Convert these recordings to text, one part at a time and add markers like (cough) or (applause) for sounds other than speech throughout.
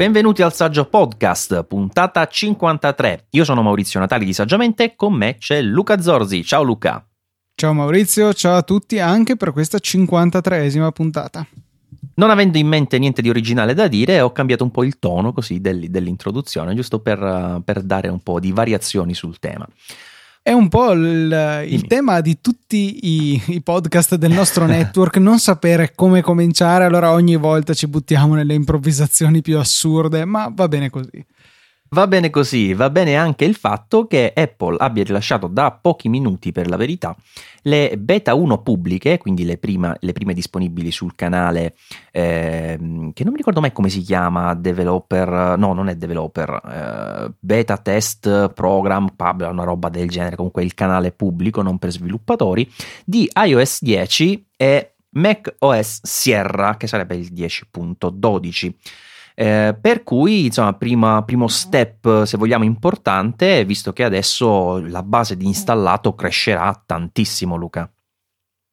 Benvenuti al Saggio Podcast, puntata 53. Io sono Maurizio Natali di Saggiamente e con me c'è Luca Zorzi. Ciao Luca. Ciao Maurizio, ciao a tutti anche per questa 53esima puntata. Non avendo in mente niente di originale da dire, ho cambiato un po' il tono così dell'introduzione, giusto per, per dare un po' di variazioni sul tema. È un po' il, il tema di tutti i, i, podcast del nostro network, non sapere come cominciare, allora ogni volta ci buttiamo nelle improvvisazioni più assurde, ma va bene così. Va bene così, va bene anche il fatto che Apple abbia rilasciato da pochi minuti per la verità le beta 1 pubbliche, quindi le, prima, le prime disponibili sul canale, eh, che non mi ricordo mai come si chiama, developer, no non è developer, eh, beta test program, pub, una roba del genere, comunque il canale pubblico, non per sviluppatori, di iOS 10 e Mac OS Sierra, che sarebbe il 10.12. Eh, per cui, insomma, prima, primo step, se vogliamo, importante, visto che adesso la base di installato crescerà tantissimo, Luca.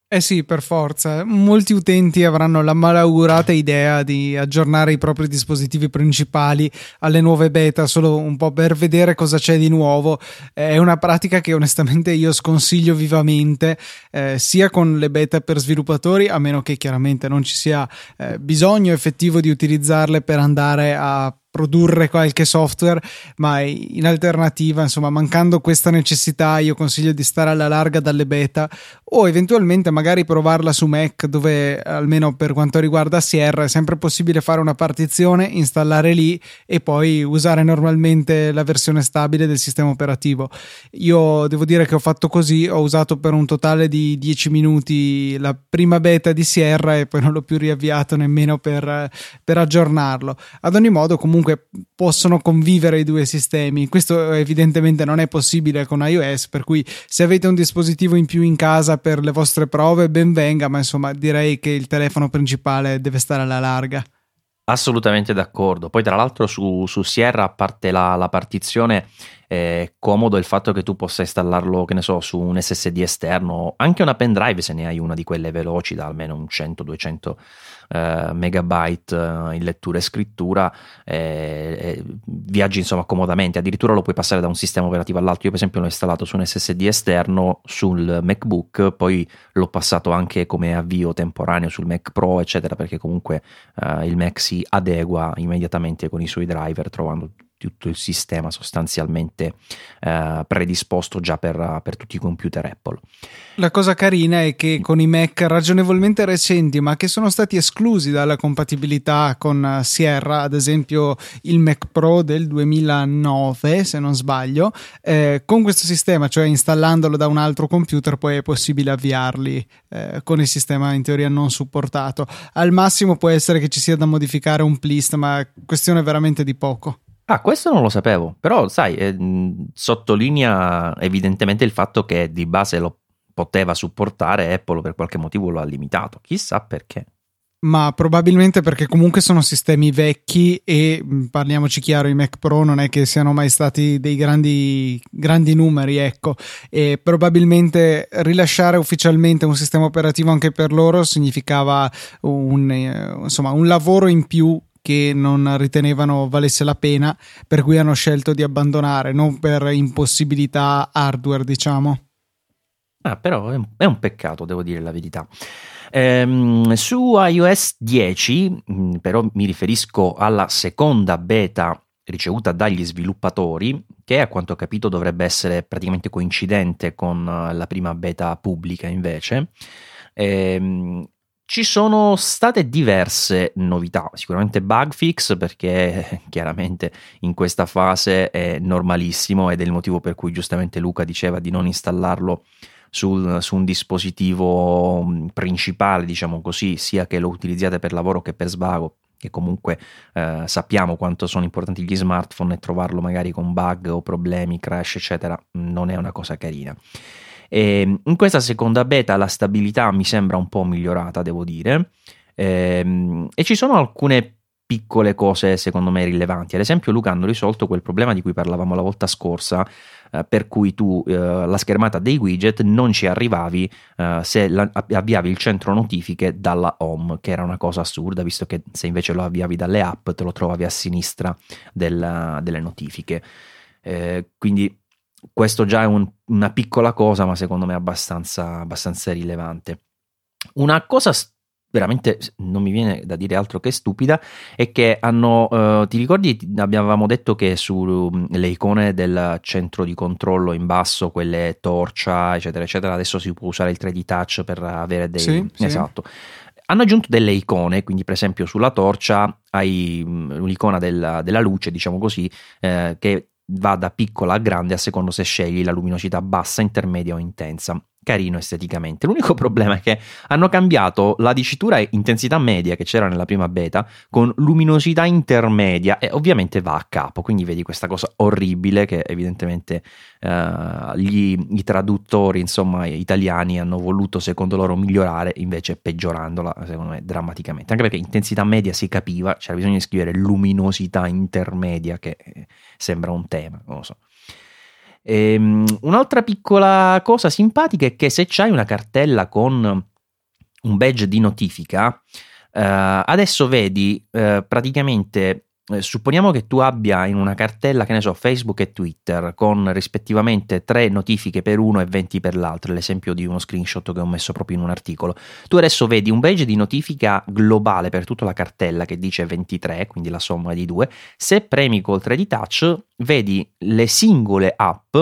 Eh sì, per forza. Molti utenti avranno la malaugurata idea di aggiornare i propri dispositivi principali alle nuove beta solo un po' per vedere cosa c'è di nuovo. È una pratica che onestamente io sconsiglio vivamente, eh, sia con le beta per sviluppatori, a meno che chiaramente non ci sia eh, bisogno effettivo di utilizzarle per andare a produrre qualche software, ma in alternativa, insomma, mancando questa necessità, io consiglio di stare alla larga dalle beta o eventualmente magari provarla su Mac, dove almeno per quanto riguarda Sierra è sempre possibile fare una partizione, installare lì e poi usare normalmente la versione stabile del sistema operativo. Io devo dire che ho fatto così, ho usato per un totale di 10 minuti la prima beta di Sierra e poi non l'ho più riavviato nemmeno per, per aggiornarlo. Ad ogni modo, comunque comunque possono convivere i due sistemi. Questo evidentemente non è possibile con iOS, per cui se avete un dispositivo in più in casa per le vostre prove, ben venga, ma insomma direi che il telefono principale deve stare alla larga. Assolutamente d'accordo. Poi, tra l'altro, su, su Sierra, a parte la, la partizione, è comodo il fatto che tu possa installarlo, che ne so, su un SSD esterno, anche una pendrive se ne hai una di quelle veloci da almeno un 100-200 eh, megabyte eh, in lettura e scrittura, eh, viaggi insomma comodamente, addirittura lo puoi passare da un sistema operativo all'altro. Io per esempio l'ho installato su un SSD esterno sul MacBook, poi l'ho passato anche come avvio temporaneo sul Mac Pro, eccetera, perché comunque eh, il Mac si adegua immediatamente con i suoi driver trovando tutto il sistema sostanzialmente eh, predisposto già per, per, tutti i computer Apple. La cosa carina è che con i Mac ragionevolmente recenti, ma che sono stati esclusi dalla compatibilità con Sierra, ad esempio il Mac Pro del 2009, se non sbaglio, eh, con questo sistema, cioè installandolo da un altro computer, poi è possibile avviarli eh, con il sistema in teoria non supportato. Al massimo può essere che ci sia da modificare un plist, ma questione veramente di poco. Ah, questo non lo sapevo, però sai, eh, sottolinea evidentemente il fatto che di base lo poteva supportare, Apple per qualche motivo lo ha limitato, chissà perché. Ma probabilmente perché comunque sono sistemi vecchi e parliamoci chiaro, i Mac Pro non è che siano mai stati dei grandi, grandi numeri, ecco, e probabilmente rilasciare ufficialmente un sistema operativo anche per loro significava un, eh, insomma, un lavoro in più che non ritenevano valesse la pena, per cui hanno scelto di abbandonare, non per impossibilità hardware, diciamo. Ah, però è un peccato, devo dire la verità. Ehm, su iOS 10, mm, però mi riferisco alla seconda beta ricevuta dagli sviluppatori, che a quanto ho capito dovrebbe essere praticamente coincidente con la prima beta pubblica invece. Ehm, ci sono state diverse novità, sicuramente bug fix perché (laughs) chiaramente in questa fase è normalissimo ed è il motivo per cui giustamente Luca diceva di non installarlo sul, su un dispositivo mm, principale, diciamo così, sia che lo utilizziate per lavoro che per svago, che comunque eh, sappiamo quanto sono importanti gli smartphone e trovarlo magari con bug o problemi, crash, eccetera, non è una cosa carina. E ehm, in questa seconda beta la stabilità mi sembra un po' migliorata, devo dire, e, ehm, e ci sono alcune piccole cose secondo me rilevanti. Ad esempio, Luca hanno risolto quel problema di cui parlavamo la volta scorsa, eh, per cui tu eh, la schermata dei widget non ci arrivavi eh, se la, avviavi il centro notifiche dalla home, che era una cosa assurda, visto che se invece lo avviavi dalle app te lo trovavi a sinistra della, delle notifiche. Eh, quindi questo già è un, una piccola cosa, ma secondo me abbastanza, abbastanza rilevante. Una cosa veramente non mi viene da dire altro che stupida è che hanno uh, ti ricordi abbiamo detto che sulle mm, icone del centro di controllo in basso quelle torcia eccetera eccetera adesso si può usare il 3D touch per avere dei sì, esatto sì. hanno aggiunto delle icone quindi per esempio sulla torcia hai mm, un'icona della, della luce diciamo così eh, che va da piccola a grande a secondo se scegli la luminosità bassa intermedia o intensa carino esteticamente. L'unico (laughs) problema è che hanno cambiato la dicitura intensità media che c'era nella prima beta con luminosità intermedia e ovviamente va a capo, quindi vedi questa cosa orribile che evidentemente uh, gli, i traduttori insomma italiani hanno voluto secondo loro migliorare invece peggiorandola secondo me drammaticamente, anche perché intensità media si capiva, c'era bisogno di scrivere luminosità intermedia che eh, sembra un tema, non lo so. Ehm, un'altra piccola cosa simpatica è che se c'hai una cartella con un badge di notifica, eh, adesso vedi eh, praticamente eh, supponiamo che tu abbia in una cartella, che ne so, Facebook e Twitter, con rispettivamente 3 notifiche per uno e 20 per l'altro, l'esempio di uno screenshot che ho messo proprio in un articolo. Tu adesso vedi un badge di notifica globale per tutta la cartella che dice 23, quindi la somma di due. Se premi col 3D Touch, vedi le singole app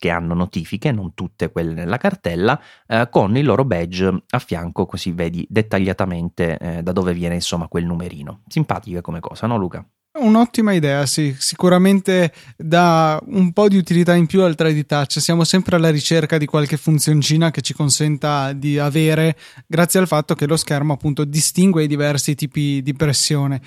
che hanno notifiche, non tutte quelle nella cartella, eh, con il loro badge a fianco, così vedi dettagliatamente eh, da dove viene insomma quel numerino. Simpatica come cosa, no Luca? Un'ottima idea, sì, sicuramente dà un po' di utilità in più al 3D Touch. Siamo sempre alla ricerca di qualche funzioncina che ci consenta di avere, grazie al fatto che lo schermo appunto distingue i diversi tipi di pressione.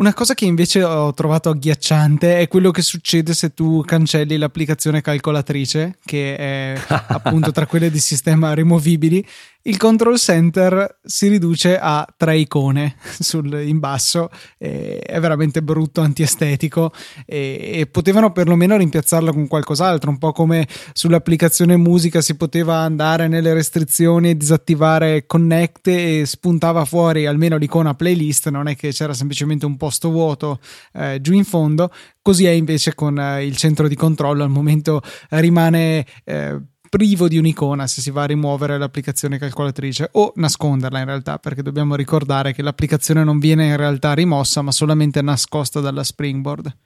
Una cosa che invece ho trovato agghiacciante è quello che succede se tu cancelli l'applicazione calcolatrice, che è (laughs) appunto tra quelle di sistema rimovibili. Il control center si riduce a tre icone (laughs) sul, in basso, è veramente brutto, antiestetico e, e potevano perlomeno rimpiazzarlo con qualcos'altro, un po' come sull'applicazione musica si poteva andare nelle restrizioni e disattivare connect e spuntava fuori almeno l'icona playlist, non è che c'era semplicemente un posto vuoto eh, giù in fondo, così è invece con eh, il centro di controllo, al momento rimane eh, privo di un'icona se si va a rimuovere l'applicazione calcolatrice o nasconderla in realtà, perché dobbiamo ricordare che l'applicazione non viene in realtà rimossa, ma solamente nascosta dalla Springboard.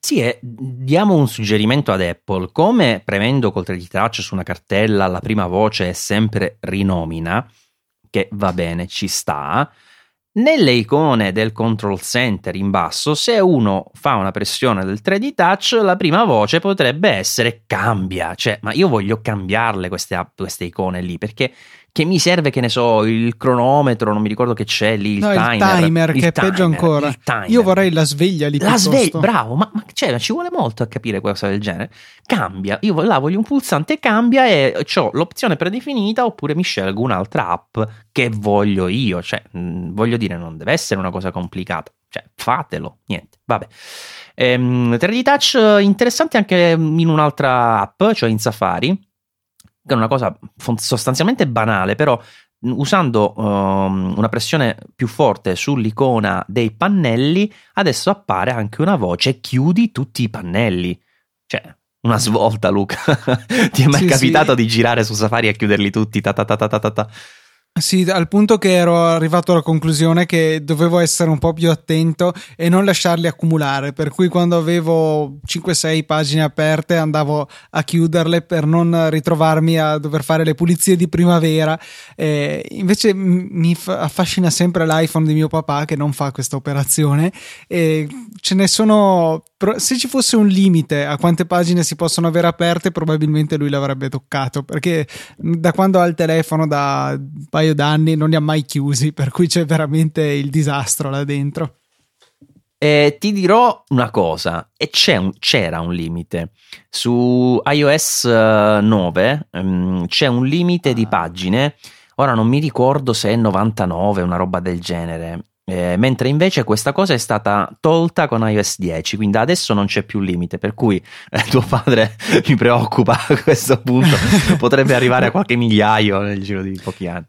Sì, eh, diamo un suggerimento ad Apple. Come premendo col 3D Touch su una cartella la prima voce è sempre rinomina, che va bene, ci sta, nelle icone del control center in basso, se uno fa una pressione del 3D touch, la prima voce potrebbe essere cambia, cioè, ma io voglio cambiarle queste, queste icone lì perché che mi serve, che ne so, il cronometro, non mi ricordo che c'è lì, il no, timer. Il timer, il che timer, è peggio ancora. Io vorrei la sveglia lì. La sveglia, bravo, ma, ma cioè, ci vuole molto a capire qualcosa del genere. Cambia, io là voglio un pulsante cambia e ho l'opzione predefinita oppure mi scelgo un'altra app che voglio io. Cioè, mh, voglio dire, non deve essere una cosa complicata. Cioè, fatelo, niente, vabbè. Ehm, 3D Touch interessante anche in un'altra app, cioè in Safari che è una cosa sostanzialmente banale, però usando um, una pressione più forte sull'icona dei pannelli, adesso appare anche una voce chiudi tutti i pannelli. Cioè, una svolta, Luca. (laughs) Ti è mai sì, capitato sì. di girare su Safari e chiuderli tutti? Ta ta ta ta ta ta. Sì, al punto che ero arrivato alla conclusione che dovevo essere un po' più attento e non lasciarli accumulare, per cui quando avevo 5-6 pagine aperte andavo a chiuderle per non ritrovarmi a dover fare le pulizie di primavera. Eh, invece mi affascina sempre l'iPhone di mio papà che non fa questa operazione e ce ne sono se ci fosse un limite a quante pagine si possono avere aperte, probabilmente lui l'avrebbe toccato perché da quando ha il telefono da un paio d'anni non li ha mai chiusi, per cui c'è veramente il disastro là dentro. Eh, ti dirò una cosa, e un, c'era un limite. Su iOS 9 um, c'è un limite di pagine, ora non mi ricordo se è 99, una roba del genere eh, mentre invece questa cosa è stata tolta con iOS 10, quindi adesso non c'è più limite, per cui eh, tuo padre (laughs) mi preoccupa a questo punto, (laughs) potrebbe arrivare a qualche migliaio nel giro di pochi anni.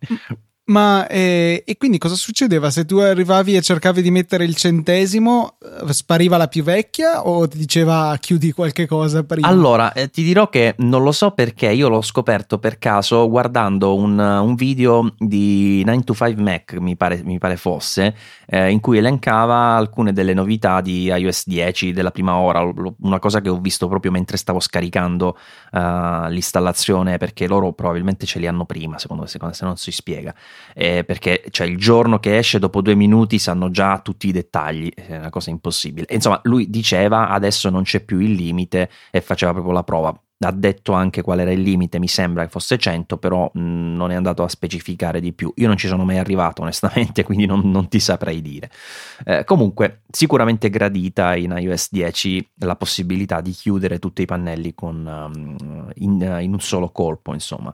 Ma eh, e quindi cosa succedeva? Se tu arrivavi e cercavi di mettere il centesimo, eh, spariva la più vecchia o ti diceva chiudi qualche cosa prima? Allora, eh, ti dirò che non lo so perché io l'ho scoperto per caso guardando un, un video di 9 to 5 Mac, mi pare, mi pare fosse, eh, in cui elencava alcune delle novità di iOS 10 della prima ora, una cosa che ho visto proprio mentre stavo scaricando uh, l'installazione perché loro probabilmente ce li hanno prima, secondo me, se non si spiega eh, perché cioè, il giorno che esce dopo due minuti sanno già tutti i dettagli, è una cosa impossibile. Insomma, lui diceva adesso non c'è più il limite e faceva proprio la prova ha detto anche qual era il limite, mi sembra che fosse 100, però non è andato a specificare di più. Io non ci sono mai arrivato onestamente, (laughs) quindi non, non ti saprei dire. Eh, comunque, sicuramente gradita in iOS 10 la possibilità di chiudere tutti i pannelli con, um, in, uh, in, un solo colpo, insomma.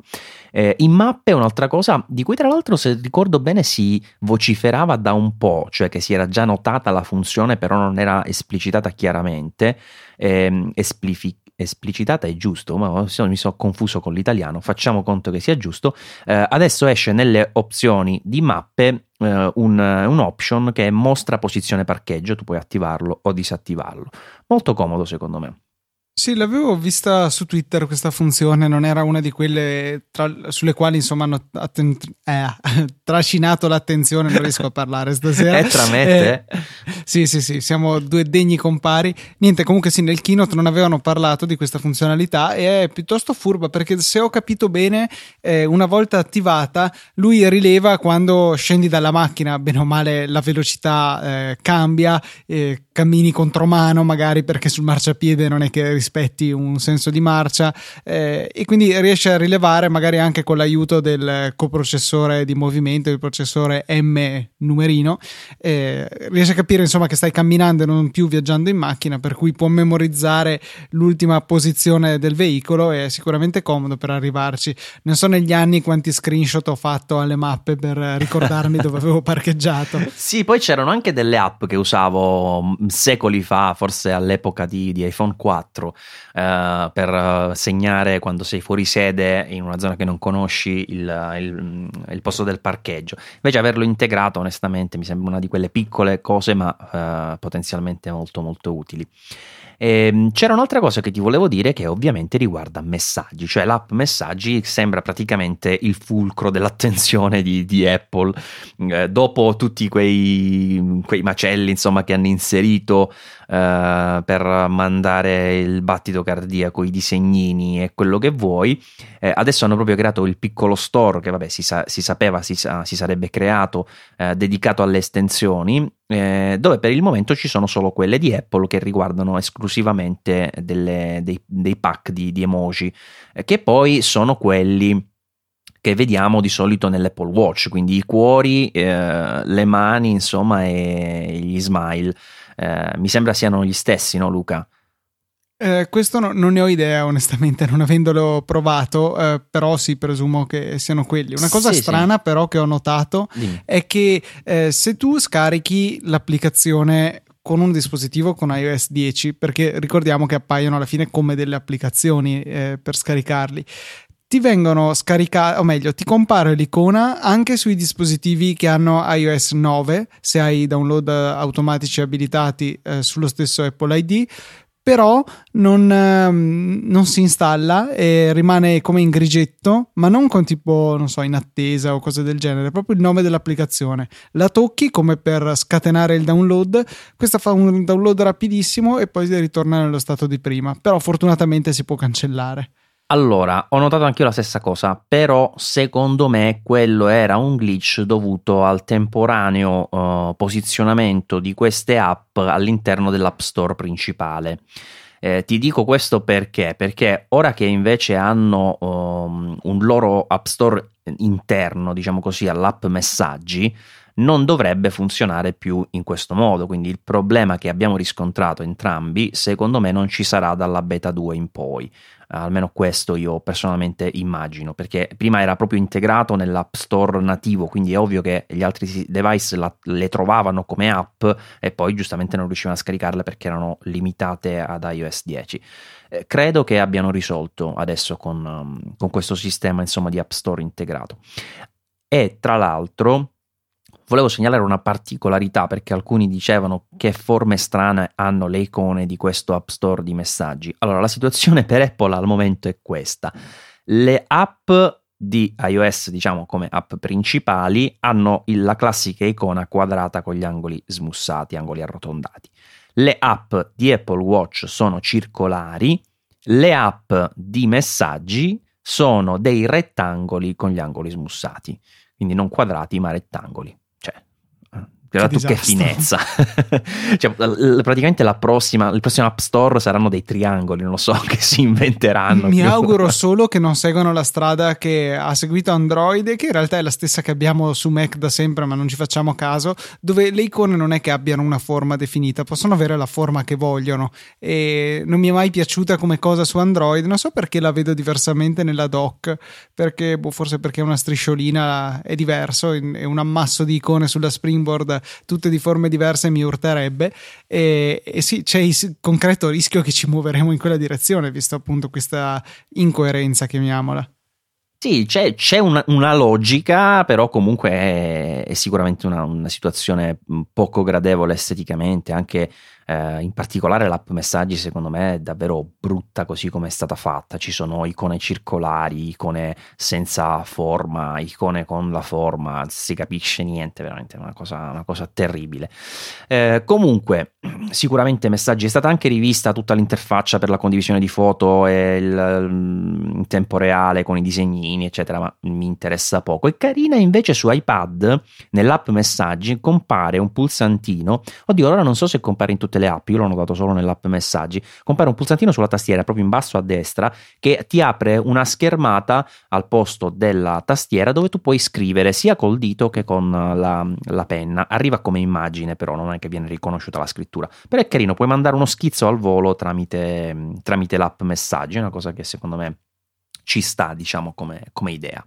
Eh, in mappe è un'altra cosa di cui tra l'altro, se ricordo bene, si vociferava da un po', cioè che si era già notata la funzione, però non era esplicitata chiaramente, ehm, esplifi- esplicitata è giusto, ma mi sono confuso con l'italiano, facciamo conto che sia giusto. Eh, adesso esce nelle opzioni di mappe eh, un, un, option che mostra posizione parcheggio, tu puoi attivarlo o disattivarlo. Molto comodo secondo me. Sì, l'avevo vista su Twitter questa funzione, non era una di quelle tra, sulle quali insomma hanno atten- eh, (laughs) trascinato l'attenzione, non riesco a parlare stasera. (laughs) È tramette? Eh, sì, sì, sì, siamo due degni compari. Niente, comunque sì, nel keynote non avevano parlato di questa funzionalità e è piuttosto furba perché se ho capito bene, eh, una volta attivata, lui rileva quando scendi dalla macchina, bene o male la velocità eh, cambia, cammini contromano magari perché sul marciapiede non è che rispetti un senso di marcia eh, e quindi riesce a rilevare magari anche con l'aiuto del coprocessore di movimento, il processore M numerino, eh, riesce a capire insomma che stai camminando e non più viaggiando in macchina, per cui può memorizzare l'ultima posizione del veicolo e è sicuramente comodo per arrivarci. Non so negli anni quanti screenshot ho fatto alle mappe per ricordarmi dove avevo (laughs) parcheggiato. Sì, poi c'erano anche delle app che usavo secoli fa, forse all'epoca di, di iPhone 4 eh, per segnare quando sei fuori sede in una zona che non conosci il, il, il, posto del parcheggio. Invece averlo integrato onestamente mi sembra una di quelle piccole cose ma eh, potenzialmente molto molto utili. Ehm, c'era un'altra cosa che ti volevo dire che ovviamente riguarda messaggi, cioè l'app messaggi sembra praticamente il fulcro dell'attenzione di, di Apple. Eh, dopo tutti quei, quei, macelli insomma, che hanno inserito eh, per mandare il battito cardiaco, i disegnini e quello che vuoi, eh, adesso hanno proprio creato il piccolo store che vabbè si, sa, si sapeva si, si, sarebbe creato eh, dedicato alle estensioni eh, dove per il momento ci sono solo quelle di Apple che riguardano esclusivamente delle, dei, dei, pack di, di emoji, eh, che poi sono quelli che vediamo di solito nell'Apple Watch, quindi i cuori, eh, le mani, insomma, e gli smile. Eh, mi sembra siano gli stessi, no, Luca? Eh, questo no, non ne ho idea, onestamente, (laughs) non avendolo provato, eh, però sì, presumo che siano quelli. Una cosa sì, strana, sì. però, che ho notato Dimmi. è che eh, se tu scarichi l'applicazione con un dispositivo con iOS 10, perché ricordiamo che appaiono alla fine come delle applicazioni eh, per scaricarli ti vengono scaricati, o meglio, ti compare l'icona anche sui dispositivi che hanno iOS 9, se hai download automatici abilitati eh, sullo stesso Apple ID, però non, ehm, non, si installa e rimane come in grigetto, ma non con tipo, non so, in attesa o cose del genere, proprio il nome dell'applicazione. La tocchi come per scatenare il download, questa fa un download rapidissimo e poi ritorna nello stato di prima, però fortunatamente si può cancellare. Allora, ho notato anche io la stessa cosa, però secondo me quello era un glitch dovuto al temporaneo uh, posizionamento di queste app all'interno dell'App Store principale. Eh, ti dico questo perché? Perché ora che invece hanno um, un loro App Store interno, diciamo così, all'app messaggi, non dovrebbe funzionare più in questo modo. Quindi il problema che abbiamo riscontrato entrambi, secondo me, non ci sarà dalla beta 2 in poi. Almeno questo io personalmente immagino, perché prima era proprio integrato nell'app store nativo, quindi è ovvio che gli altri device la, le trovavano come app e poi giustamente non riuscivano a scaricarle perché erano limitate ad iOS 10. Eh, credo che abbiano risolto adesso con, um, con questo sistema insomma, di app store integrato. E tra l'altro volevo segnalare una particolarità perché alcuni dicevano che forme strane hanno le icone di questo App Store di messaggi. Allora, la situazione per Apple al momento è questa. Le app di iOS, diciamo come app principali, hanno la classica icona quadrata con gli angoli smussati, angoli arrotondati. Le app di Apple Watch sono circolari, le app di messaggi sono dei rettangoli con gli angoli smussati, quindi non quadrati ma rettangoli. Però che tu che finezza. (laughs) cioè, praticamente la prossima, il prossimo App Store saranno dei triangoli, non lo so, (laughs) che si inventeranno. Mi più. auguro solo che non seguano la strada che ha seguito Android, che in realtà è la stessa che abbiamo su Mac da sempre, ma non ci facciamo caso, dove le icone non è che abbiano una forma definita, possono avere la forma che vogliono. E non mi è mai piaciuta come cosa su Android, non so perché la vedo diversamente nella dock, perché boh, forse perché una strisciolina è diverso, è un ammasso di icone sulla springboard tutte di forme diverse mi urterebbe e, e sì, c'è il concreto rischio che ci muoveremo in quella direzione, visto appunto questa incoerenza, chiamiamola. Sì, c'è, c'è una, una, logica, però comunque è, è sicuramente una, una, situazione poco gradevole esteticamente, anche eh, in particolare l'app messaggi secondo me è davvero brutta così come è stata fatta. Ci sono icone circolari, icone senza forma, icone con la forma, si capisce niente, veramente una cosa, una cosa terribile. Eh, comunque, (clears throat) sicuramente messaggi è stata anche rivista tutta l'interfaccia per la condivisione di foto e il, mm, in tempo reale con i disegnini, eccetera, ma mi interessa poco. È carina invece su iPad, nell'app messaggi, compare un pulsantino. Oddio, ora non so se compare in tutte tutte le app, io l'ho notato solo nell'app messaggi, compare un pulsantino sulla tastiera proprio in basso a destra che ti apre una schermata al posto della tastiera dove tu puoi scrivere sia col dito che con la, la penna. Arriva come immagine però, non è che viene riconosciuta la scrittura. Però è carino, puoi mandare uno schizzo al volo tramite, tramite l'app messaggi, una cosa che secondo me ci sta, diciamo, come, come idea.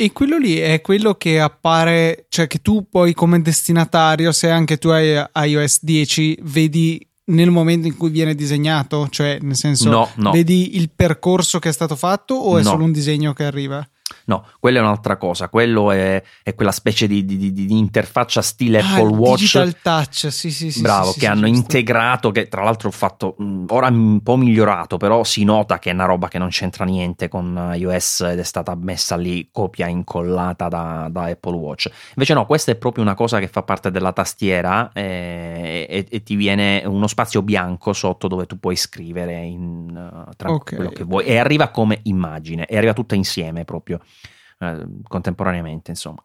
E quello lì è quello che appare, cioè che tu poi come destinatario, se anche tu hai iOS 10, vedi nel momento in cui viene disegnato, cioè nel senso no, no. vedi il percorso che è stato fatto o è no. solo un disegno che arriva? No, quella è un'altra cosa. Quello è, è quella specie di, di, di, interfaccia stile ah, Apple Watch. Digital Touch, sì, sì, sì. Bravo, sì, che sì, hanno integrato, che tra l'altro ho fatto ora un po' migliorato, però si nota che è una roba che non c'entra niente con iOS ed è stata messa lì copia incollata da, da Apple Watch. Invece no, questa è proprio una cosa che fa parte della tastiera eh, e, e, ti viene uno spazio bianco sotto dove tu puoi scrivere in, uh, tra okay. quello che vuoi e arriva come immagine e arriva tutta insieme proprio eh, contemporaneamente, insomma.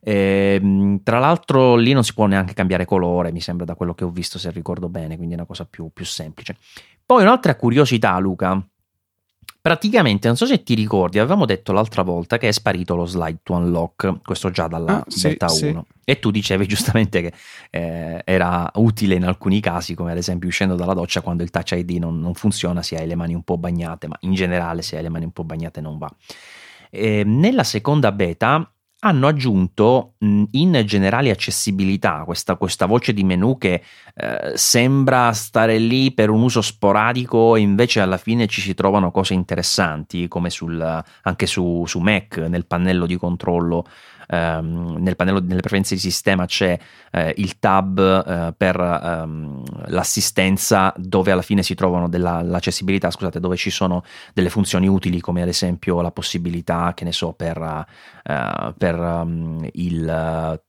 E, ehm, tra l'altro lì non si può neanche cambiare colore, mi sembra da quello che ho visto, se ricordo bene, quindi è una cosa più, più semplice. Poi un'altra curiosità, Luca. Praticamente, non so se ti ricordi, avevamo detto l'altra volta che è sparito lo slide to unlock, questo già dalla ah, beta sì, 1. Sì. E tu dicevi (laughs) giustamente che eh, era utile in alcuni casi, come ad esempio uscendo dalla doccia quando il touch ID non, non funziona, se hai le mani un po' bagnate, ma in generale se hai le mani un po' bagnate non va. Eh, nella seconda beta hanno aggiunto in generale accessibilità questa, questa, voce di menu che eh, sembra stare lì per un uso sporadico e invece alla fine ci si trovano cose interessanti come sul, anche su, su Mac nel pannello di controllo ehm, nel pannello nelle preferenze di sistema c'è eh, il tab eh, per ehm, l'assistenza dove alla fine si trovano della, l'accessibilità, scusate, dove ci sono delle funzioni utili come ad esempio la possibilità, che ne so, per, uh, per um, il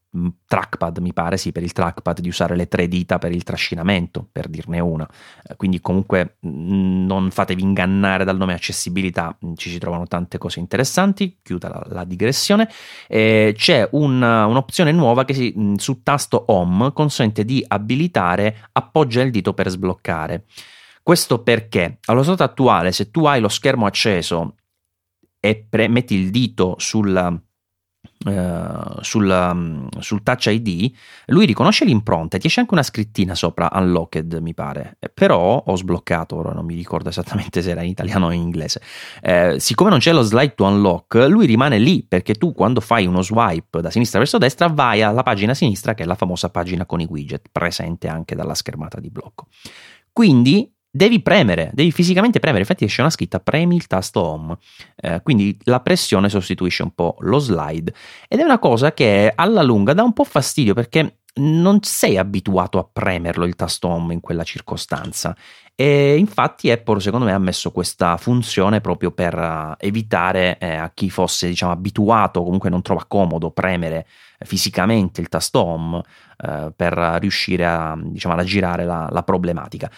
trackpad, mi pare, sì, per il trackpad di usare le tre dita per il trascinamento, per dirne una. Eh, quindi comunque non fatevi ingannare dal nome accessibilità, ci si trovano tante cose interessanti, chiuda la, la digressione. Eh, c'è un, un'opzione nuova che si, su tasto home consente di abilitare appoggia il dito per sbloccare. Questo perché allo stato attuale, se tu hai lo schermo acceso e pre- metti il dito sul Uh, sul, um, sul, Touch ID, lui riconosce l'impronta e ti esce anche una scrittina sopra Unlocked, mi pare. Eh, però ho sbloccato, ora non mi ricordo esattamente se era in italiano o in inglese. Eh, siccome non c'è lo slide to unlock, lui rimane lì perché tu quando fai uno swipe da sinistra verso destra vai alla pagina sinistra, che è la famosa pagina con i widget, presente anche dalla schermata di blocco. Quindi devi premere, devi fisicamente premere. Infatti esce una scritta premi il tasto home. Eh, quindi la pressione sostituisce un po' lo slide. Ed è una cosa che alla lunga dà un po' fastidio perché non sei abituato a premerlo il tasto home in quella circostanza. E infatti Apple secondo me ha messo questa funzione proprio per uh, evitare eh, a chi fosse diciamo abituato, comunque non trova comodo premere fisicamente il tasto home eh, per riuscire a, diciamo, ad aggirare la, la problematica.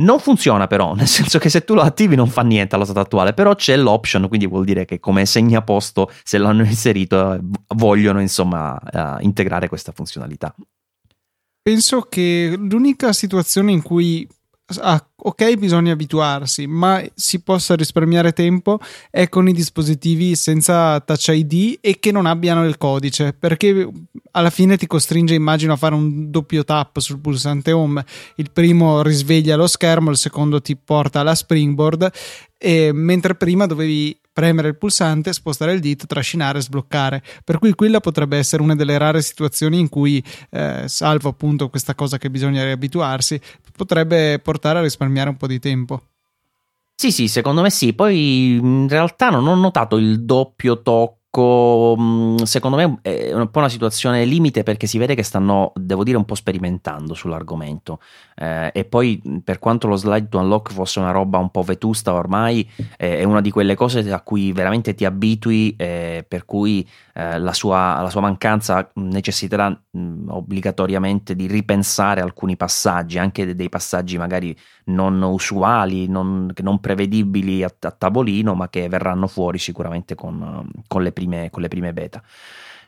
Non funziona però, (laughs) nel senso che se tu lo attivi non fa niente allo stato attuale, però c'è l'option, quindi vuol dire che come segnaposto, se l'hanno inserito, vogliono insomma uh, integrare questa funzionalità. Penso che l'unica situazione in cui ah, ok, bisogna abituarsi, ma si possa risparmiare tempo è con i dispositivi senza Touch ID e che non abbiano il codice, perché alla fine ti costringe, immagino, a fare un doppio tap sul pulsante home. Il primo risveglia lo schermo, il secondo ti porta alla springboard, mentre prima dovevi premere il pulsante, spostare il dito, trascinare sbloccare. Per cui quella potrebbe essere una delle rare situazioni in cui, eh, salvo appunto questa cosa che bisogna riabituarsi, potrebbe portare a risparmiare un po' di tempo. Sì, sì, secondo me sì. Poi in realtà non ho notato il doppio tocco mm, secondo me è un po' una situazione limite perché si vede che stanno, devo dire, un po' sperimentando sull'argomento. Eh, e poi, per quanto lo slide to unlock fosse una roba un po' vetusta ormai, eh, è una di quelle cose a cui veramente ti abitui, eh, per cui eh, la sua, la, sua, mancanza necessiterà mh, obbligatoriamente di ripensare alcuni passaggi, anche dei passaggi magari non usuali, non, non prevedibili a, a, tavolino, ma che verranno fuori sicuramente con, con, le, prime, con le, prime, beta.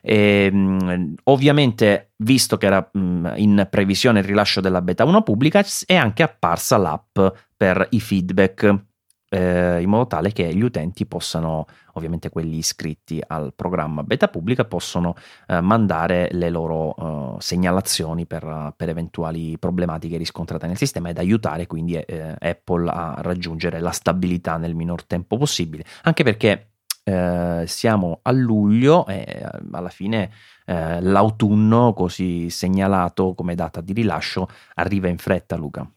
E, mh, ovviamente, visto che era mh, in previsione il rilascio della beta 1 pubblica, è anche apparsa l'app per i feedback eh, in modo tale che gli utenti possano, ovviamente quelli iscritti al programma beta pubblica, possono eh, mandare le loro eh, segnalazioni per, per, eventuali problematiche riscontrate nel sistema ed aiutare quindi eh, Apple a raggiungere la stabilità nel minor tempo possibile, anche perché eh, siamo a luglio e alla fine eh, l'autunno così segnalato come data di rilascio arriva in fretta Luca.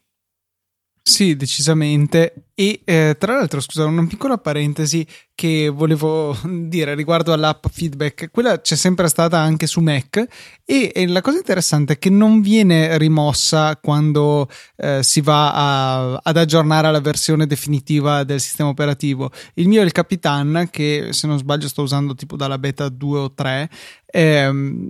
Sì, decisamente. E eh, tra l'altro, scusa, una piccola parentesi che volevo (laughs) dire riguardo all'app feedback. Quella c'è sempre stata anche su Mac e, e la cosa interessante è che non viene rimossa quando eh, si va a, ad aggiornare la versione definitiva del sistema operativo. Il mio è il Capitan, che se non sbaglio sto usando tipo dalla beta 2 o 3. Ehm,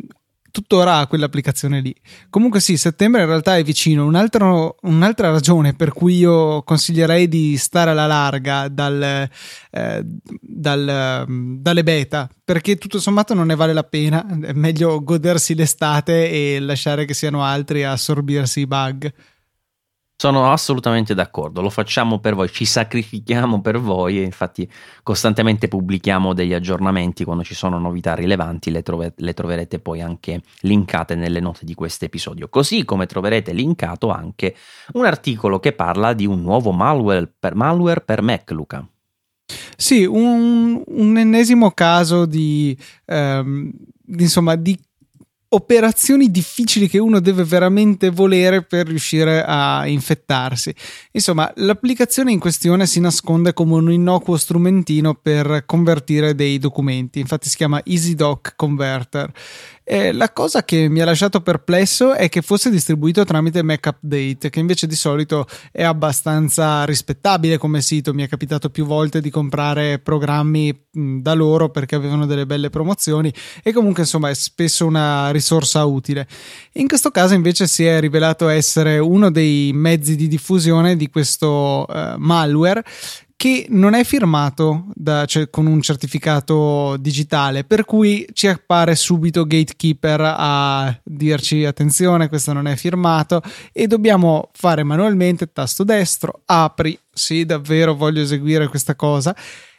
tuttora ha quell'applicazione lì. Comunque sì, settembre in realtà è vicino. Un altro, un'altra ragione per cui io consiglierei di stare alla larga dal, eh, dal, dalle beta, perché tutto sommato non ne vale la pena. È meglio godersi l'estate e lasciare che siano altri a assorbirsi i bug. Sono assolutamente d'accordo, lo facciamo per voi, ci sacrifichiamo per voi e infatti costantemente pubblichiamo degli aggiornamenti quando ci sono novità rilevanti, le, trove- le troverete poi anche linkate nelle note di questo episodio, così come troverete linkato anche un articolo che parla di un nuovo malware per, malware per Mac, Luca. Sì, un, un ennesimo caso di, ehm, insomma, di operazioni difficili che uno deve veramente volere per riuscire a infettarsi. Insomma, l'applicazione in questione si nasconde come un innocuo strumentino per convertire dei documenti, infatti si chiama EasyDoc Converter eh, la cosa che mi ha lasciato perplesso è che fosse distribuito tramite Mac Update, che invece di solito è abbastanza rispettabile come sito. Mi è capitato più volte di comprare programmi mh, da loro perché avevano delle belle promozioni e comunque insomma è spesso una risorsa utile. In questo caso invece si è rivelato essere uno dei mezzi di diffusione di questo uh, malware che non è firmato da, cioè, con un certificato digitale, per cui ci appare subito Gatekeeper a dirci attenzione, questo non è firmato e dobbiamo fare manualmente tasto destro, apri, sì, davvero voglio eseguire questa cosa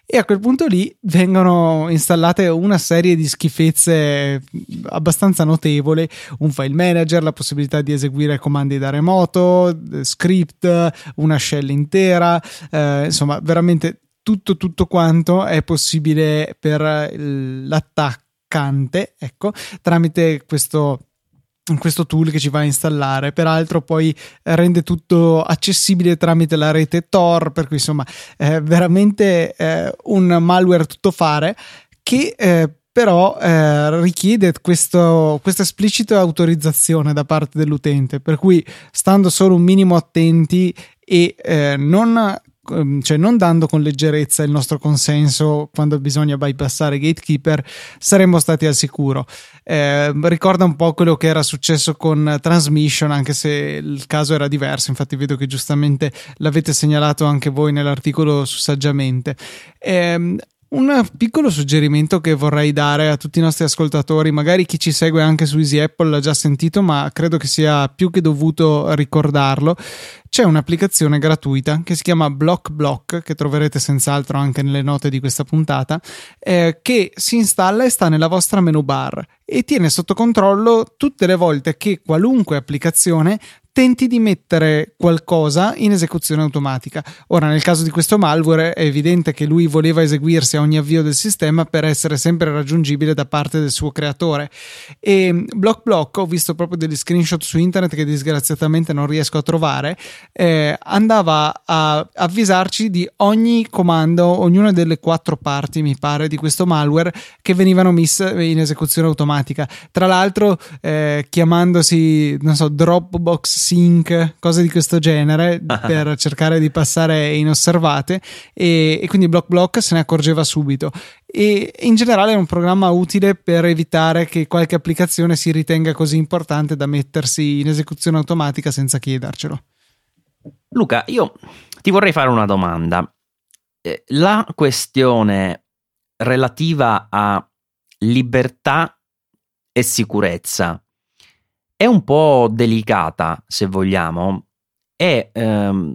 e a quel punto lì vengono installate una serie di schifezze abbastanza notevole, un file manager, la possibilità di eseguire comandi da remoto, script, una shell intera, eh, insomma veramente tutto tutto quanto è possibile per l'attaccante, ecco, tramite questo questo tool che ci va a installare. Peraltro, poi rende tutto accessibile tramite la rete Tor, per cui insomma è veramente eh, un malware tutto fare che eh, però eh, richiede questo, questa esplicita autorizzazione da parte dell'utente. Per cui, stando solo un minimo attenti e eh, non cioè non dando con leggerezza il nostro consenso quando bisogna bypassare gatekeeper, saremmo stati al sicuro. Eh, ricorda un po' quello che era successo con Transmission, anche se il caso era diverso. Infatti, vedo che giustamente l'avete segnalato anche voi nell'articolo su Saggiamente. Eh, un piccolo suggerimento che vorrei dare a tutti i nostri ascoltatori, magari chi ci segue anche su Easy Apple l'ha già sentito, ma credo che sia più che dovuto ricordarlo. C'è un'applicazione gratuita che si chiama Block Block, che troverete senz'altro anche nelle note di questa puntata, eh, che si installa e sta nella vostra menu bar e tiene sotto controllo tutte le volte che qualunque applicazione tenti di mettere qualcosa in esecuzione automatica. Ora, nel caso di questo malware, è evidente che lui voleva eseguirsi a ogni avvio del sistema per essere sempre raggiungibile da parte del suo creatore. E Block Block, ho visto proprio degli screenshot su internet che disgraziatamente non riesco a trovare, eh, andava a avvisarci di ogni comando, ognuna delle quattro parti, mi pare, di questo malware che venivano messe in esecuzione automatica. Tra l'altro, eh, chiamandosi, non so, Dropbox sync, cose di questo genere (laughs) per cercare di passare inosservate e, e quindi Block Block se ne accorgeva subito e in generale è un programma utile per evitare che qualche applicazione si ritenga così importante da mettersi in esecuzione automatica senza chiedercelo. Luca, io ti vorrei fare una domanda. Eh, la questione relativa a libertà e sicurezza è un po' delicata, se vogliamo, e ehm,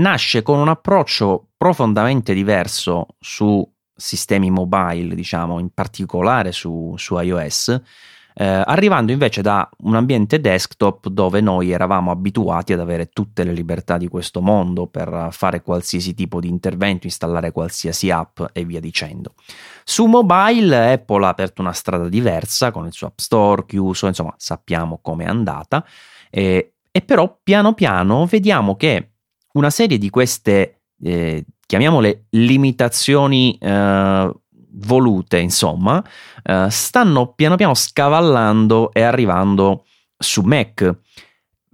nasce con un approccio profondamente diverso su sistemi mobile, diciamo, in particolare su, su iOS, eh, arrivando invece da un ambiente desktop dove noi eravamo abituati ad avere tutte le libertà di questo mondo per fare qualsiasi tipo di intervento, installare qualsiasi app e via dicendo. Su mobile Apple ha aperto una strada diversa con il suo App Store chiuso, insomma sappiamo com'è andata, eh, e però piano piano vediamo che una serie di queste, eh, chiamiamole limitazioni eh, volute, insomma, eh, stanno piano piano scavallando e arrivando su Mac.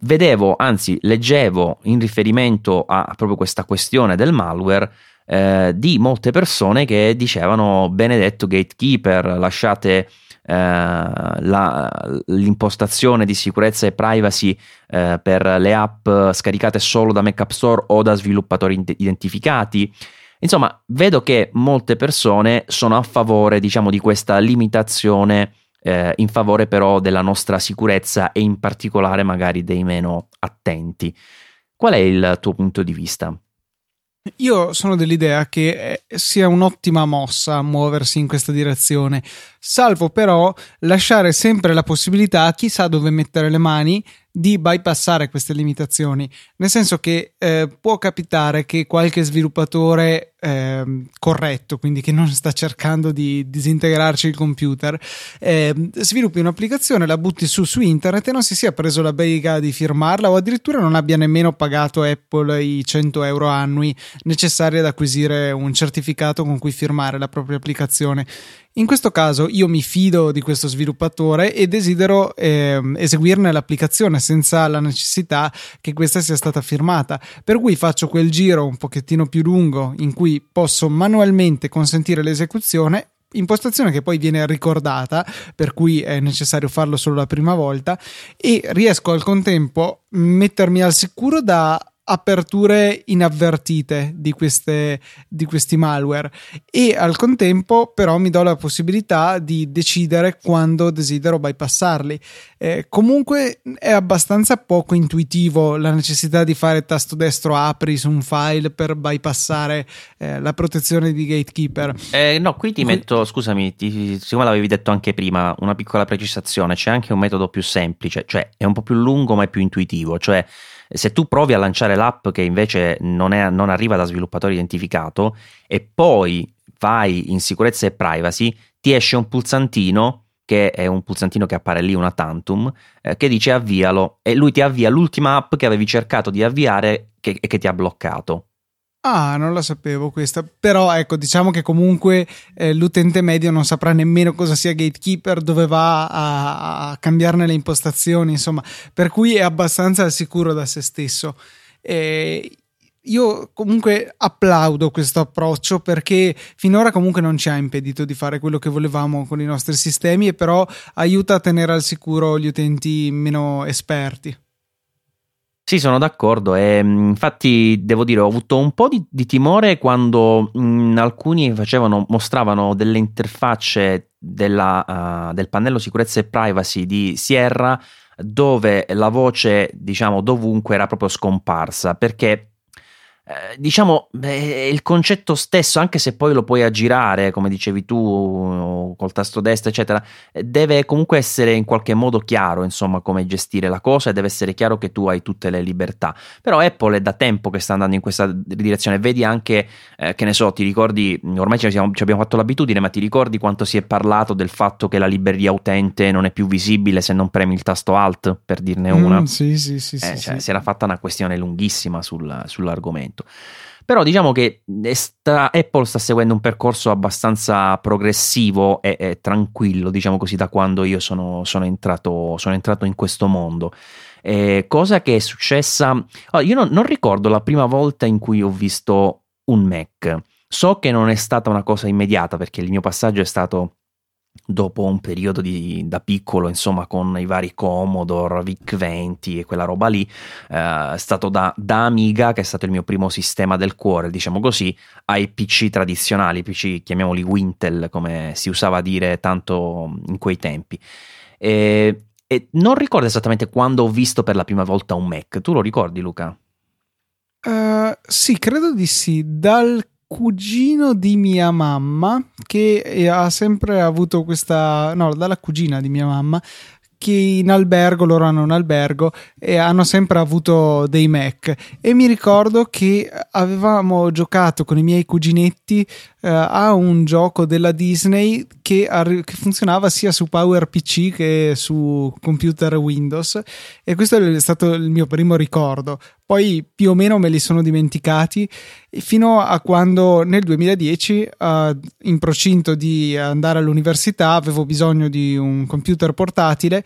Vedevo, anzi leggevo in riferimento a proprio questa questione del malware, eh, di molte persone che dicevano benedetto gatekeeper, lasciate eh, la, l'impostazione di sicurezza e privacy eh, per le app scaricate solo da Mac App Store o da sviluppatori identificati. Insomma, vedo che molte persone sono a favore, diciamo, di questa limitazione eh, in favore però della nostra sicurezza e in particolare magari dei meno attenti. Qual è il tuo punto di vista? Io sono dell'idea che eh, sia un'ottima mossa muoversi in questa direzione, salvo però lasciare sempre la possibilità a chi sa dove mettere le mani di bypassare queste limitazioni, nel senso che eh, può capitare che qualche sviluppatore eh, corretto, quindi che non sta cercando di disintegrarci il computer, eh, sviluppi un'applicazione, la butti su su internet e non si sia preso la bega di firmarla o addirittura non abbia nemmeno pagato Apple i 100 euro annui necessari ad acquisire un certificato con cui firmare la propria applicazione. In questo caso io mi fido di questo sviluppatore e desidero eh, eseguirne l'applicazione senza la necessità che questa sia stata firmata. Per cui faccio quel giro un pochettino più lungo in cui posso manualmente consentire l'esecuzione impostazione che poi viene ricordata, per cui è necessario farlo solo la prima volta, e riesco al contempo a mettermi al sicuro da aperture inavvertite di, queste, di questi malware e al contempo però mi do la possibilità di decidere quando desidero bypassarli. Eh, comunque è abbastanza poco intuitivo la necessità di fare tasto destro apri su un file per bypassare eh, la protezione di gatekeeper. Eh, no, qui ti metto, scusami, ti, siccome l'avevi detto anche prima, una piccola precisazione, c'è anche un metodo più semplice, cioè è un po' più lungo ma è più intuitivo, cioè se tu provi a lanciare l'app che invece non, è, non arriva da sviluppatore identificato e poi vai in sicurezza e privacy, ti esce un pulsantino che è un pulsantino che appare lì, una tantum, eh, che dice avvialo e lui ti avvia l'ultima app che avevi cercato di avviare che, e che ti ha bloccato. Ah, non la sapevo questa, però ecco, diciamo che comunque eh, l'utente medio non saprà nemmeno cosa sia Gatekeeper, dove va a, a, cambiarne le impostazioni, insomma, per cui è abbastanza al sicuro da se stesso. Eh, io comunque applaudo questo approccio perché finora comunque non ci ha impedito di fare quello che volevamo con i nostri sistemi e però aiuta a tenere al sicuro gli utenti meno esperti. Sì, sono d'accordo. E mm, infatti devo dire ho avuto un po' di, di timore quando mh, mm, alcuni facevano, mostravano delle interfacce della, uh, del pannello sicurezza e privacy di Sierra dove la voce diciamo dovunque era proprio scomparsa perché eh, diciamo, eh, il concetto stesso, anche se poi lo puoi aggirare, come dicevi tu, col tasto destro, eccetera, eh, deve comunque essere in qualche modo chiaro, insomma, come gestire la cosa e deve essere chiaro che tu hai tutte le libertà. Però Apple è da tempo che sta andando in questa direzione. Vedi anche, eh, che ne so, ti ricordi, ormai ci, siamo, ci, abbiamo fatto l'abitudine, ma ti ricordi quanto si è parlato del fatto che la libreria utente non è più visibile se non premi il tasto Alt, per dirne una? Mm, sì, sì, sì. Eh, sì, cioè, sì. Si era fatta una questione lunghissima sul, sull'argomento momento. Però diciamo che sta, Apple sta seguendo un percorso abbastanza progressivo e, e tranquillo, diciamo così, da quando io sono, sono, entrato, sono entrato, in questo mondo. Eh, cosa che è successa... Oh, io non, non ricordo la prima volta in cui ho visto un Mac. So che non è stata una cosa immediata perché il mio passaggio è stato dopo un periodo di, da piccolo, insomma, con i vari Commodore, VIC-20 e quella roba lì, eh, è stato da, da, Amiga, che è stato il mio primo sistema del cuore, diciamo così, ai PC tradizionali, PC chiamiamoli Wintel, come si usava a dire tanto in quei tempi. E, e non ricordo esattamente quando ho visto per la prima volta un Mac. Tu lo ricordi, Luca? Uh, sì, credo di sì. Dal cugino di mia mamma che ha sempre avuto questa no dalla cugina di mia mamma che in albergo, loro hanno un albergo e hanno sempre avuto dei Mac. E mi ricordo che avevamo giocato con i miei cuginetti eh, a un gioco della Disney che, arri- che, funzionava sia su PowerPC che su computer Windows. E questo è stato il mio primo ricordo poi più o meno me li sono dimenticati fino a quando nel 2010 uh, in procinto di andare all'università avevo bisogno di un computer portatile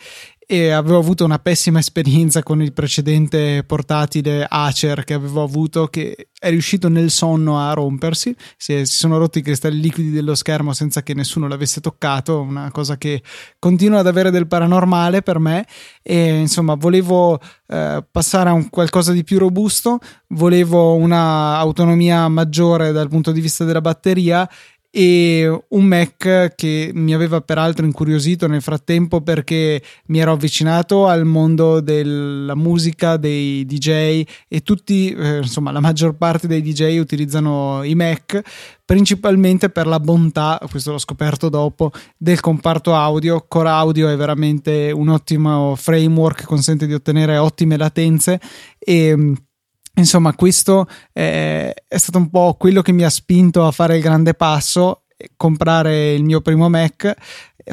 e avevo avuto una pessima esperienza con il precedente portatile Acer che avevo avuto che è riuscito nel sonno a rompersi. Si, sono rotti i cristalli liquidi dello schermo senza che nessuno l'avesse toccato una cosa che continua ad avere del paranormale per me. E insomma volevo eh, passare a un qualcosa di più robusto. Volevo un'autonomia maggiore dal punto di vista della batteria e un Mac che mi aveva peraltro incuriosito nel frattempo perché mi ero avvicinato al mondo della musica, dei DJ e tutti, eh, insomma, la maggior parte dei DJ utilizzano i Mac principalmente per la bontà, questo l'ho scoperto dopo, del comparto audio. Core Audio è veramente un ottimo framework, consente di ottenere ottime latenze e Insomma, questo è, è stato un po' quello che mi ha spinto a fare il grande passo, comprare il mio primo Mac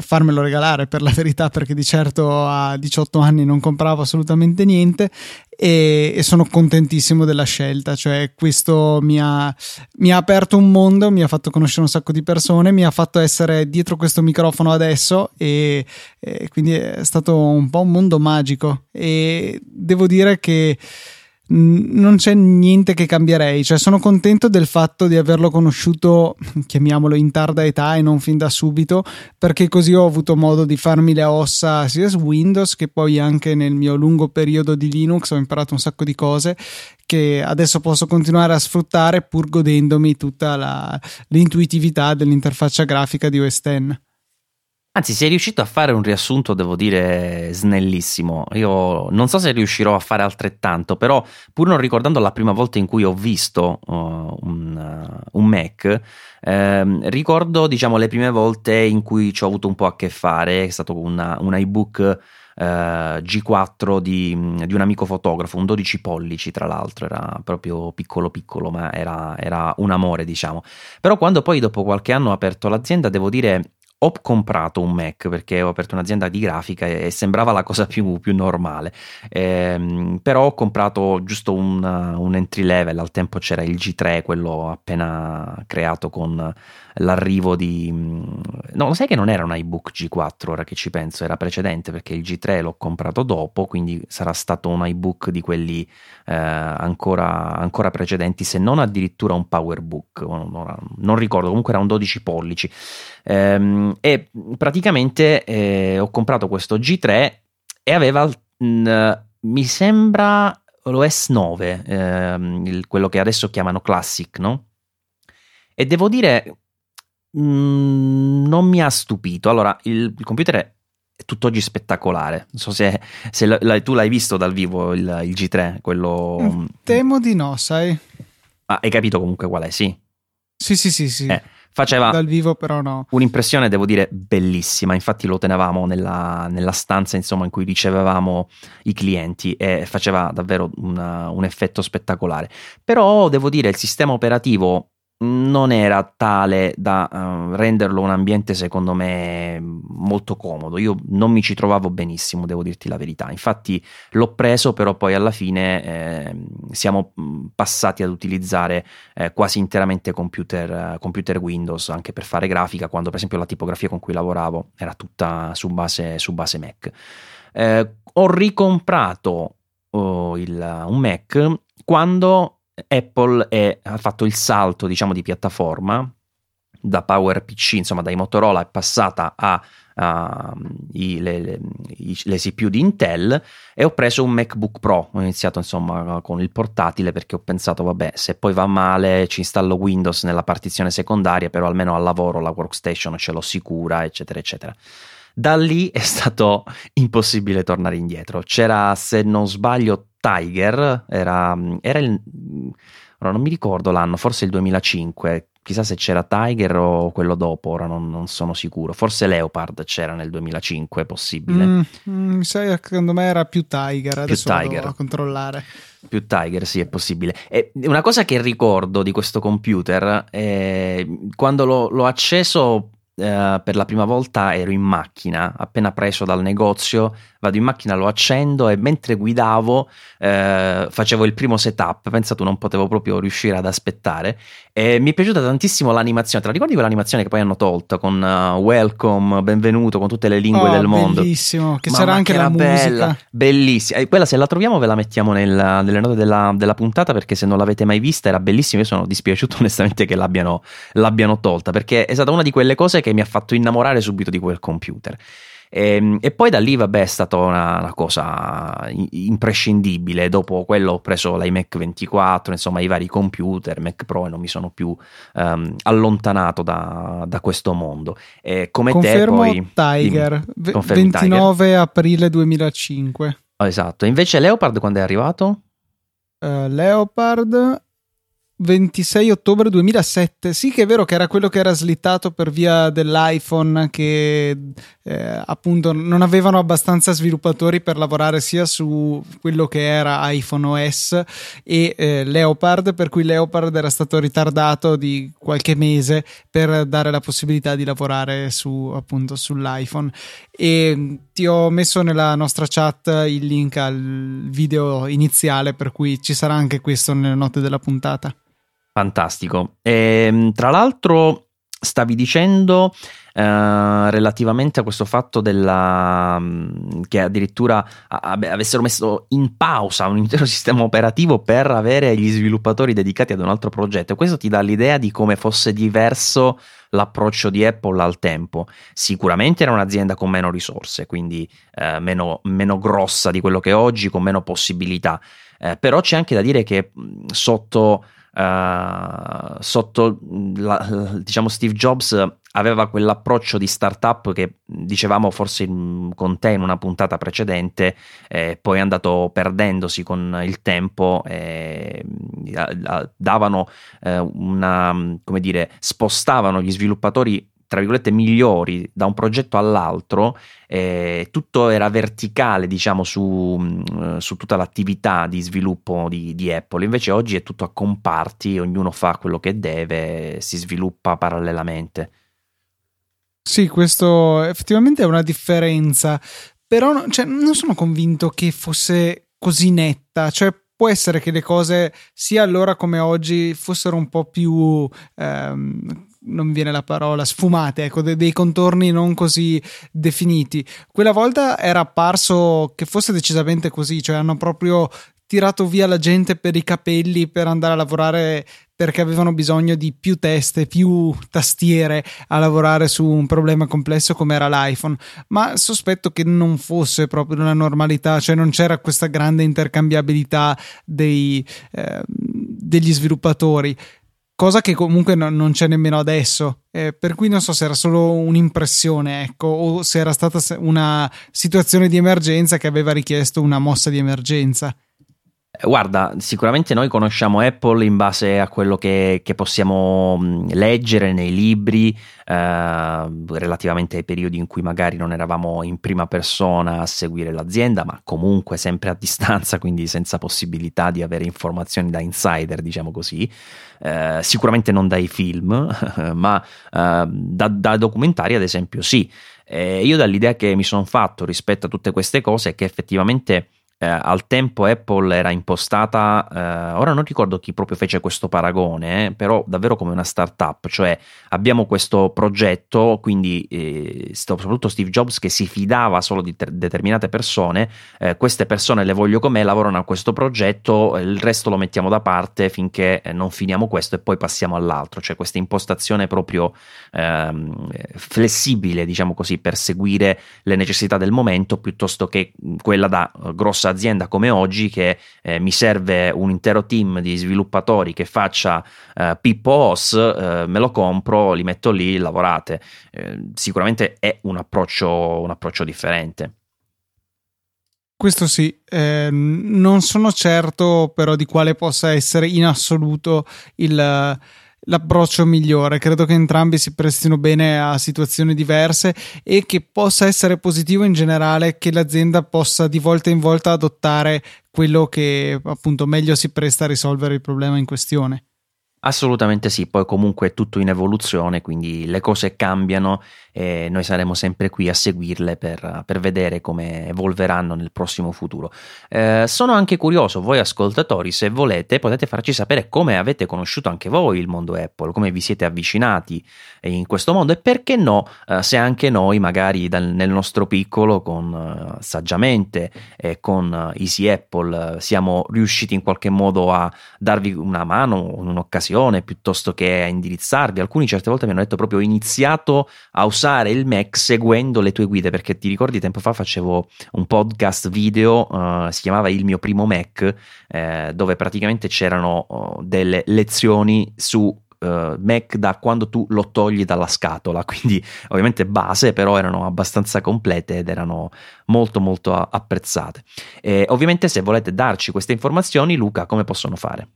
farmelo regalare per la verità perché di certo a 18 anni non compravo assolutamente niente e, e sono contentissimo della scelta. Cioè questo mi ha, mi ha, aperto un mondo mi ha fatto conoscere un sacco di persone mi ha fatto essere dietro questo microfono adesso e, e quindi è stato un po' un mondo magico. E devo dire che non c'è niente che cambierei, cioè sono contento del fatto di averlo conosciuto, chiamiamolo in tarda età e non fin da subito, perché così ho avuto modo di farmi le ossa sia su Windows che poi anche nel mio lungo periodo di Linux ho imparato un sacco di cose che adesso posso continuare a sfruttare pur godendomi tutta la, l'intuitività dell'interfaccia grafica di OS X. Anzi, sei riuscito a fare un riassunto, devo dire, snellissimo. Io non so se riuscirò a fare altrettanto, però pur non ricordando la prima volta in cui ho visto uh, un, uh, un, Mac, eh, ricordo, diciamo, le prime volte in cui ci ho avuto un po' a che fare. È stato una, un iBook uh, G4 di, di, un amico fotografo, un 12 pollici tra l'altro, era proprio piccolo piccolo, ma era, era un amore, diciamo. Però quando poi dopo qualche anno ho aperto l'azienda, devo dire ho comprato un Mac perché ho aperto un'azienda di grafica e sembrava la cosa più, più normale, ehm, però ho comprato giusto un, un, entry level, al tempo c'era il G3, quello appena creato con l'arrivo di... No, sai che non era un iBook G4 ora che ci penso, era precedente perché il G3 l'ho comprato dopo, quindi sarà stato un iBook di quelli eh, ancora, ancora, precedenti, se non addirittura un PowerBook, non, non ricordo, comunque era un 12 pollici. Ehm, e praticamente eh, ho comprato questo G3 e aveva, mh, mi sembra, l'OS 9, ehm, il, quello che adesso chiamano Classic, no? E devo dire, mh, non mi ha stupito. Allora, il, il computer è tutt'oggi spettacolare. Non so se, se la, tu l'hai visto dal vivo il, il G3, quello. Mm, temo di no, sai. Ma hai capito comunque qual è, sì? Sì, sì, sì, sì. Eh, faceva dal vivo però no. un'impressione, devo dire, bellissima. Infatti lo tenevamo nella, nella stanza insomma, in cui ricevevamo i clienti e faceva davvero una, un effetto spettacolare. Però devo dire, il sistema operativo non era tale da uh, renderlo un ambiente secondo me molto comodo. Io non mi ci trovavo benissimo, devo dirti la verità. Infatti l'ho preso, però poi alla fine eh, siamo passati ad utilizzare eh, quasi interamente computer, computer, Windows anche per fare grafica, quando per esempio la tipografia con cui lavoravo era tutta su base, su base Mac. Eh, ho ricomprato oh, il, un Mac quando Apple è, ha fatto il salto, diciamo, di piattaforma da PowerPC, insomma, dai Motorola è passata a Uh, i, le, le, le, CPU di Intel e ho preso un MacBook Pro. Ho iniziato insomma con il portatile perché ho pensato, vabbè, se poi va male ci installo Windows nella partizione secondaria, però almeno al lavoro la workstation ce l'ho sicura, eccetera, eccetera. Da lì è stato impossibile tornare indietro. C'era, se non sbaglio, Tiger, era, era il... Ora non mi ricordo l'anno, forse il 2005, chissà se c'era Tiger o quello dopo, ora non, non sono sicuro. Forse Leopard c'era nel 2005, è possibile. Mm, mm, secondo me era più Tiger, adesso più Tiger. a controllare. Più Tiger, sì, è possibile. E una cosa che ricordo di questo computer, è, quando l'ho, l'ho acceso eh, per la prima volta ero in macchina, appena preso dal negozio, vado in macchina, lo accendo e mentre guidavo eh, facevo il primo setup, pensa tu non potevo proprio riuscire ad aspettare. E mi è piaciuta tantissimo l'animazione, te la ricordi quell'animazione che poi hanno tolto con uh, welcome, benvenuto, con tutte le lingue oh, del mondo? Bellissimo, che Mamma c'era anche che la bella, musica. Bellissima, e quella se la troviamo ve la mettiamo nel, nelle note della, della, puntata perché se non l'avete mai vista era bellissima, io sono dispiaciuto (laughs) onestamente che l'abbiano, l'abbiano tolta perché è stata una di quelle cose che che mi ha fatto innamorare subito di quel computer. E, ehm, e, poi da lì, vabbè, è stata una, una, cosa imprescindibile. Dopo quello ho preso l'iMac 24, insomma, i vari computer, Mac Pro, e non mi sono più um, allontanato da, da, questo mondo. E come Confermo te, poi. Tiger, dimmi, 29 Tiger. aprile 2005. Oh, esatto. Invece, Leopard quando è arrivato? Uh, Leopard 26 ottobre 2007. Sì, che è vero che era quello che era slittato per via dell'iPhone, che eh, appunto non avevano abbastanza sviluppatori per lavorare sia su quello che era iPhone OS e eh, Leopard, per cui Leopard era stato ritardato di qualche mese per dare la possibilità di lavorare su appunto sull'iPhone. E ti ho messo nella nostra chat il link al video iniziale, per cui ci sarà anche questo nelle note della puntata. Fantastico. E, ehm, tra l'altro, stavi dicendo eh, relativamente a questo fatto della, mm, che addirittura avessero messo in pausa un intero (laughs) sistema operativo per avere gli sviluppatori dedicati ad un altro progetto. Questo ti dà l'idea di come fosse diverso l'approccio di Apple al tempo. Sicuramente era un'azienda con meno risorse, quindi eh, meno, meno grossa di quello che è oggi, con meno possibilità. Eh, però c'è anche da dire che mm, sotto Uh, sotto la, diciamo Steve Jobs aveva quell'approccio di startup che dicevamo forse con te in una puntata precedente, eh, poi è andato perdendosi con il tempo, eh, davano eh, una, come dire, spostavano gli sviluppatori tra virgolette migliori da un progetto all'altro, eh, tutto era verticale diciamo su, mm, su tutta l'attività di sviluppo di, di, Apple, invece oggi è tutto a comparti, ognuno fa quello che deve, si sviluppa parallelamente. Sì, questo effettivamente è una differenza, però cioè, non sono convinto che fosse così netta, cioè può essere che le cose sia allora come oggi fossero un po' più ehm, non viene la parola, sfumate, ecco, de- dei contorni non così definiti. Quella volta era apparso che fosse decisamente così, cioè hanno proprio tirato via la gente per i capelli per andare a lavorare perché avevano bisogno di più teste, più tastiere a lavorare su un problema complesso come era l'iPhone, ma sospetto che non fosse proprio una normalità, cioè non c'era questa grande intercambiabilità dei, eh, degli sviluppatori cosa che comunque no, non c'è nemmeno adesso. Eh, per cui non so se era solo un'impressione, ecco, o se era stata una situazione di emergenza che aveva richiesto una mossa di emergenza. Guarda, sicuramente noi conosciamo Apple in base a quello che, che possiamo leggere nei libri eh, relativamente ai periodi in cui magari non eravamo in prima persona a seguire l'azienda, ma comunque sempre a distanza, (laughs) quindi senza possibilità di avere informazioni da insider, diciamo così. Eh, sicuramente non dai film, (laughs) ma eh, da, da documentari, ad esempio, sì. io dall'idea che mi sono fatto rispetto a tutte queste cose è che effettivamente eh, al tempo Apple era impostata, eh, ora non ricordo chi proprio fece questo paragone, eh, però davvero come una startup, cioè abbiamo questo progetto, quindi eh, soprattutto Steve Jobs che si fidava solo di ter- determinate persone, eh, queste persone le voglio come lavorano a questo progetto, il resto lo mettiamo da parte finché eh, non finiamo questo e poi passiamo all'altro, cioè questa impostazione proprio ehm, flessibile, diciamo così, per seguire le necessità del momento piuttosto che quella da grossa azienda come oggi che eh, mi serve un intero team di sviluppatori che faccia eh, Pippo OS, eh, me lo compro, li metto lì, lavorate. Eh, sicuramente è un approccio, un approccio differente. Questo sì, eh, non sono certo però di quale possa essere in assoluto il l'approccio migliore. Credo che entrambi si prestino bene a situazioni diverse e che possa essere positivo in generale che l'azienda possa di volta in volta adottare quello che appunto meglio si presta a risolvere il problema in questione. Assolutamente sì, poi comunque è tutto in evoluzione, quindi le cose cambiano e noi saremo sempre qui a seguirle per, per vedere come evolveranno nel prossimo futuro. Eh, sono anche curioso, voi ascoltatori, se volete potete farci sapere come avete conosciuto anche voi il mondo Apple, come vi siete avvicinati in questo mondo e perché no, eh, se anche noi magari dal, nel nostro piccolo con uh, saggiamente e con uh, Easy Apple uh, siamo riusciti in qualche modo a darvi una mano, un'occasione un'occasione piuttosto che a indirizzarvi. Alcuni certe volte mi hanno detto proprio iniziato a usare il Mac seguendo le tue guide perché ti ricordi tempo fa facevo un podcast video, uh, si chiamava Il mio primo Mac, eh, dove praticamente c'erano uh, delle lezioni su Uh, Mac da quando tu lo togli dalla scatola, (laughs) quindi ovviamente base, però erano abbastanza complete ed erano molto molto apprezzate. E ovviamente se volete darci queste informazioni, Luca, come possono fare?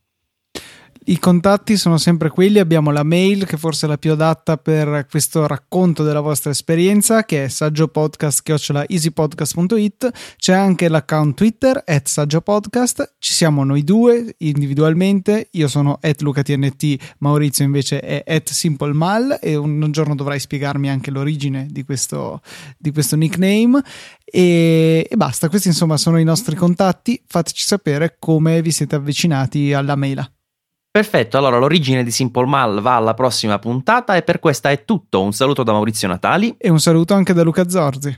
I contatti sono sempre quelli, abbiamo la mail che forse è la più adatta per questo racconto della vostra esperienza che è saggiopodcast.easypodcast.it c'è anche l'account Twitter at saggiopodcast, ci siamo noi due individualmente, io sono at lucatnt, Maurizio invece è at simplemal e un giorno dovrai spiegarmi anche l'origine di questo, di questo nickname. E, e basta, questi insomma sono i nostri contatti, fateci sapere come vi siete avvicinati alla mail. Perfetto, allora l'origine di Simple Mal va alla prossima puntata e per questa è tutto. Un saluto da Maurizio Natali e un saluto anche da Luca Zorzi.